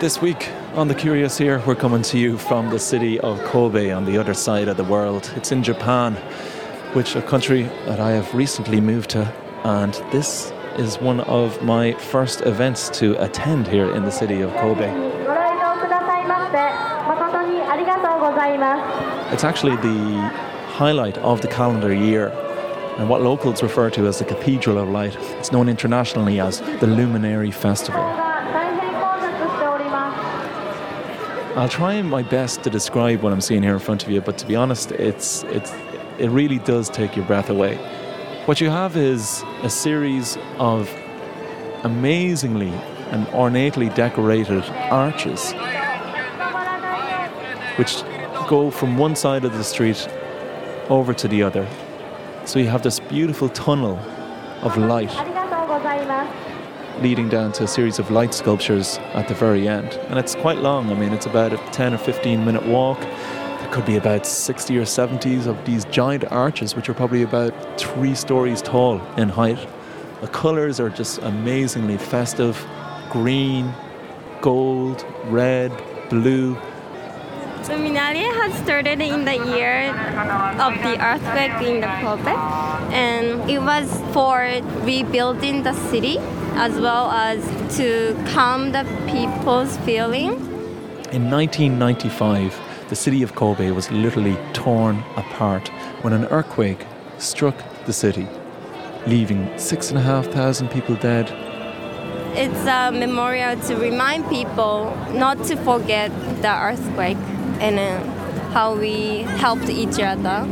This week on The Curious Ear, we're coming to you from the city of Kobe on the other side of the world. It's in Japan, which a country that I have recently moved to, and this is one of my first events to attend here in the city of Kobe. It's actually the highlight of the calendar year and what locals refer to as the Cathedral of Light. It's known internationally as the Luminarie Festival. I'll try my best to describe what I'm seeing here in front of you, but to be honest, it's it's it really does take your breath away. What you have is a series of amazingly and ornately decorated arches which go from one side of the street over to the other. So you have this beautiful tunnel of light leading down to a series of light sculptures at the very end. And it's quite long. I mean, it's about a 10 or 15 minute walk. There could be about 60 or 70 of these giant arches, which are probably about three stories tall in height. The colours are just amazingly festive green, gold, red, blue. Luminarie has started in the year of the earthquake in the Kobe, and it was for rebuilding the city as well as to calm the people's feeling. In 1995, the city of Kobe was literally torn apart when an earthquake struck the city, leaving six and a half thousand people dead. It's a memorial to remind people not to forget the earthquake and uh, how we helped each other.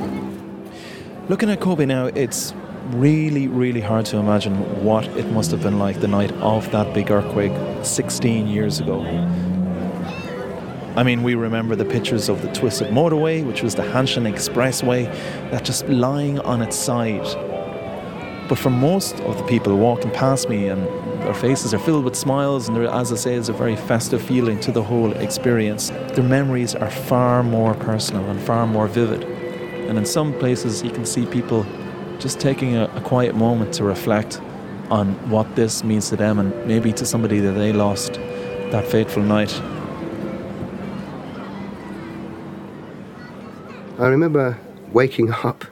Looking at Kobe now, it's really, really hard to imagine what it must have been like the night of that big earthquake 16 years ago. I mean, we remember the pictures of the twisted motorway, which was the Hanshin Expressway, that just lying on its side. But for most of the people walking past me, and their faces are filled with smiles, and there, as I say, is a very festive feeling to the whole experience. Their memories are far more personal and far more vivid. And in some places, you can see people just taking a, a quiet moment to reflect on what this means to them and maybe to somebody that they lost that fateful night. I remember waking up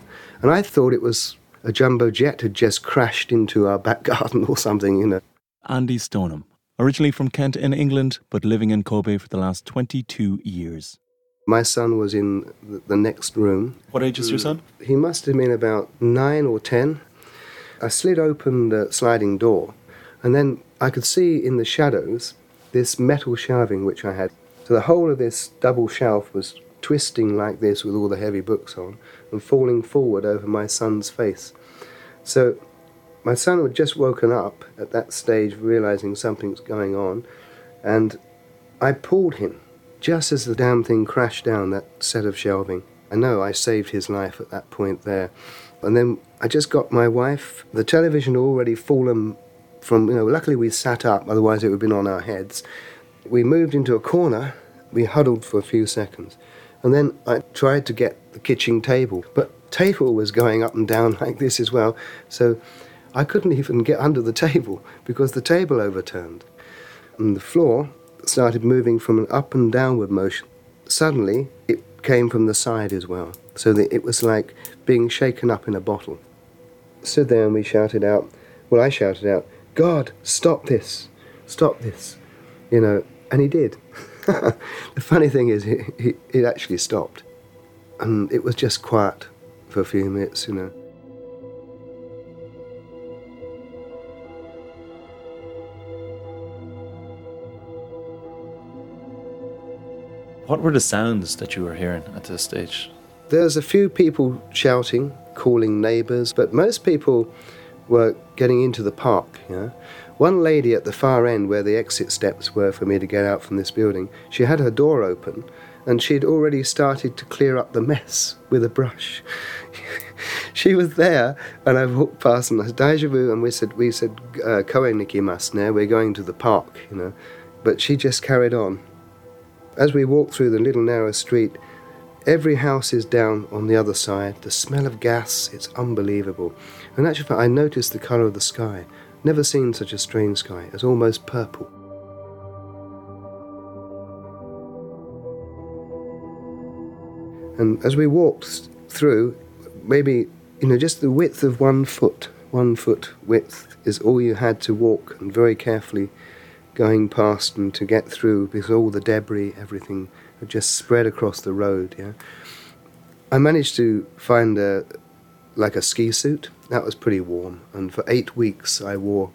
and I thought it was a jumbo jet had just crashed into our back garden or something, you know. Andy Stoneham, originally from Kent in England, but living in Kobe for the last 22 years. My son was in the next room. What age is your son? He must have been about nine or ten. I slid open the sliding door, and then I could see in the shadows this metal shelving which I had. So the whole of this double shelf was twisting like this with all the heavy books on and falling forward over my son's face. So my son had just woken up at that stage, realizing something's going on, and I pulled him just as the damn thing crashed down that set of shelving. I know I saved his life at that point there. And then I just got my wife. The television had already fallen from, you know, luckily we sat up, otherwise it would have been on our heads. We moved into a corner, we huddled for a few seconds. And then I tried to get the kitchen table, but table was going up and down like this as well. So I couldn't even get under the table because the table overturned. And the floor started moving from an up and downward motion. Suddenly, it came from the side as well, so that it was like being shaken up in a bottle. Stood there and we shouted out, well, I shouted out, God, stop this, stop this, you know, and he did. the funny thing is, it actually stopped. And it was just quiet for a few minutes, you know. What were the sounds that you were hearing at this stage? There's a few people shouting, calling neighbours, but most people were getting into the park. You know? One lady at the far end, where the exit steps were for me to get out from this building, she had her door open and she'd already started to clear up the mess with a brush. she was there, and I walked past and I said, "Deja vu," and we said, "We said uh, koen nikimasu We're going to the park," you know. But she just carried on. As we walk through the little narrow street, every house is down on the other side. The smell of gas, it's unbelievable. In actual fact, I noticed the colour of the sky. Never seen such a strange sky. It's almost purple. And as we walked through, maybe, you know, just the width of one foot, one foot width is all you had to walk and very carefully going past and to get through because all the debris, everything had just spread across the road, yeah. I managed to find a, like a ski suit. That was pretty warm. And for eight weeks I wore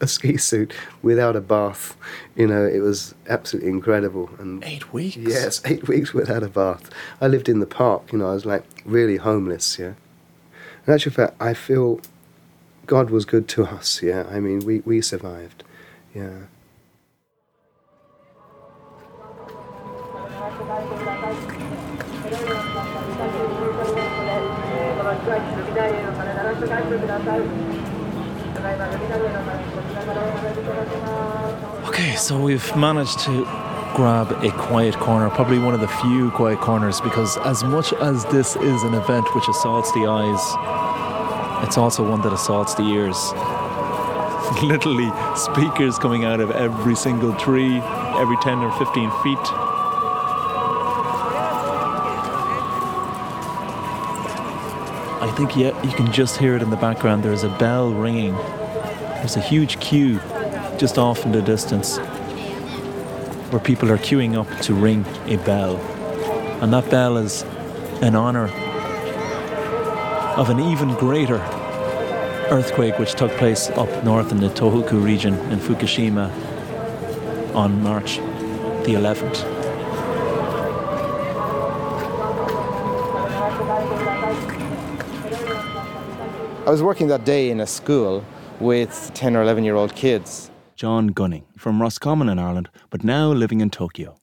a ski suit without a bath. You know, it was absolutely incredible. And Eight weeks? Yes, eight weeks without a bath. I lived in the park, you know, I was like really homeless, yeah. In actual fact, I feel God was good to us, yeah. I mean, we, we survived, yeah. Okay, so we've managed to grab a quiet corner, probably one of the few quiet corners, because as much as this is an event which assaults the eyes, it's also one that assaults the ears. Literally, speakers coming out of every single tree, every 10 or 15 feet. I think yeah, you can just hear it in the background. There's a bell ringing. There's a huge queue just off in the distance where people are queuing up to ring a bell. And that bell is in honor of an even greater earthquake which took place up north in the Tohoku region in Fukushima on March the 11th. I was working that day in a school with 10 or 11 year old kids. John Gunning from Roscommon in Ireland, but now living in Tokyo.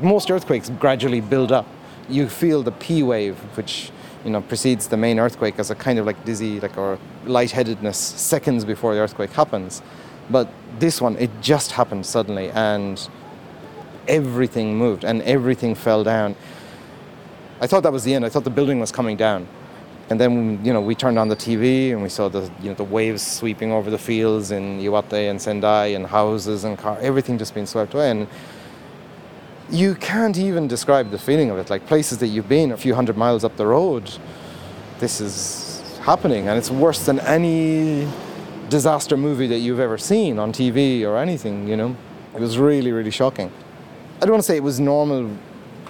Most earthquakes gradually build up. You feel the P wave, which you know precedes the main earthquake, as a kind of like dizzy, like or lightheadedness seconds before the earthquake happens. But this one, it just happened suddenly, and everything moved and everything fell down. I thought that was the end. I thought the building was coming down. And then, you know, we turned on the TV and we saw the, you know, the waves sweeping over the fields in Iwate and Sendai and houses and everything just being swept away. And you can't even describe the feeling of it. Like places that you've been a few hundred miles up the road, this is happening, and it's worse than any disaster movie that you've ever seen on TV or anything. You know, it was really, really shocking. I don't want to say it was normal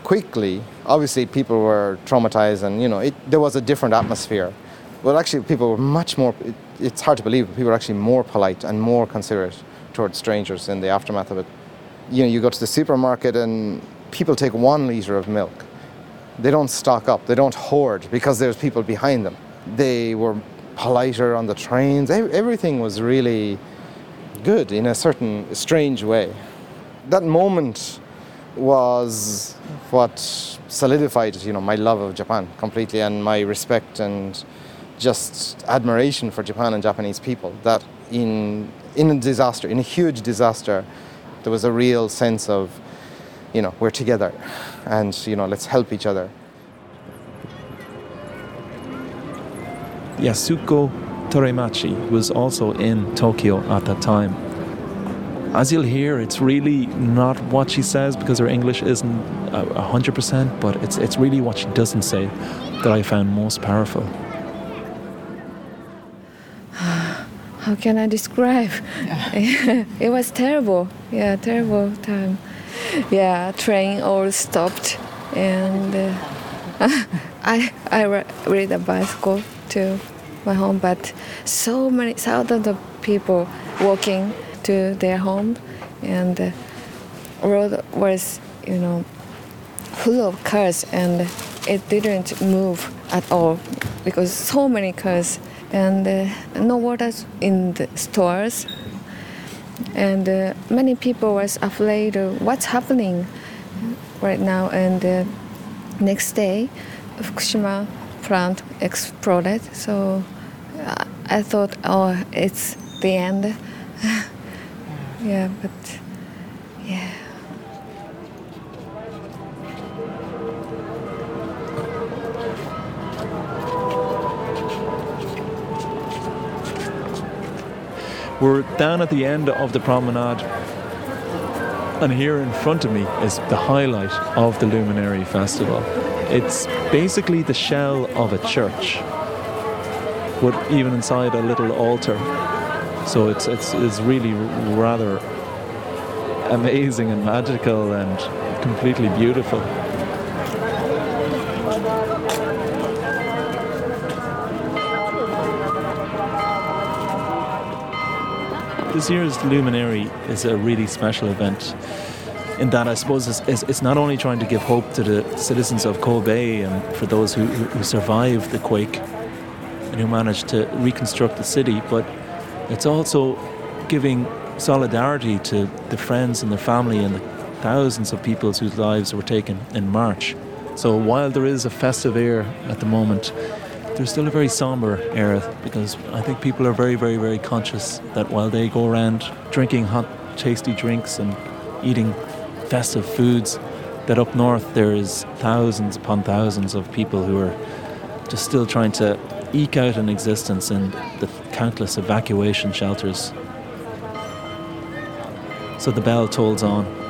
quickly. Obviously, people were traumatized, and you know, it, there was a different atmosphere. Well, actually, people were much more. It, it's hard to believe, but people were actually more polite and more considerate towards strangers in the aftermath of it. You know, you go to the supermarket and people take one liter of milk. They don't stock up. They don't hoard because there's people behind them. They were politer on the trains. Everything was really good in a certain strange way. That moment was what solidified, you know, my love of Japan completely and my respect and just admiration for Japan and Japanese people. That in in a disaster, in a huge disaster, there was a real sense of, you know, we're together, and you know, let's help each other. Yasuko Toremachi was also in Tokyo at that time. As you'll hear, it's really not what she says because her English isn't a hundred percent, but it's it's really what she doesn't say that I found most powerful. how can I describe? it was terrible. Yeah, terrible time. Yeah, train all stopped, and uh, I I ri- ride a bicycle to my home, but so many thousands of people walking to their home, and the road was you know full of cars, and it didn't move at all because so many cars and uh, no water in the stores. And uh, many people was afraid of what's happening right now and uh, next day fukushima plant exploded. So uh, i thought oh it's the end yeah but yeah We're down at the end of the promenade, and here in front of me is the highlight of the Luminarie Festival. It's basically the shell of a church, with even inside a little altar. So it's, it's, it's really rather amazing and magical and completely beautiful. This year's Luminarie is a really special event in that I suppose it's, it's, it's, not only trying to give hope to the citizens of Kobe and for those who, who survived the quake and who managed to reconstruct the city, but it's also giving solidarity to the friends and the family and the thousands of people whose lives were taken in March. So while there is a festive air at the moment, there's still a very somber air because I think people are very, very, very conscious that while they go around drinking hot, tasty drinks and eating festive foods, that up north there is thousands upon thousands of people who are just still trying to eke out an existence in the countless evacuation shelters. So the bell tolls on.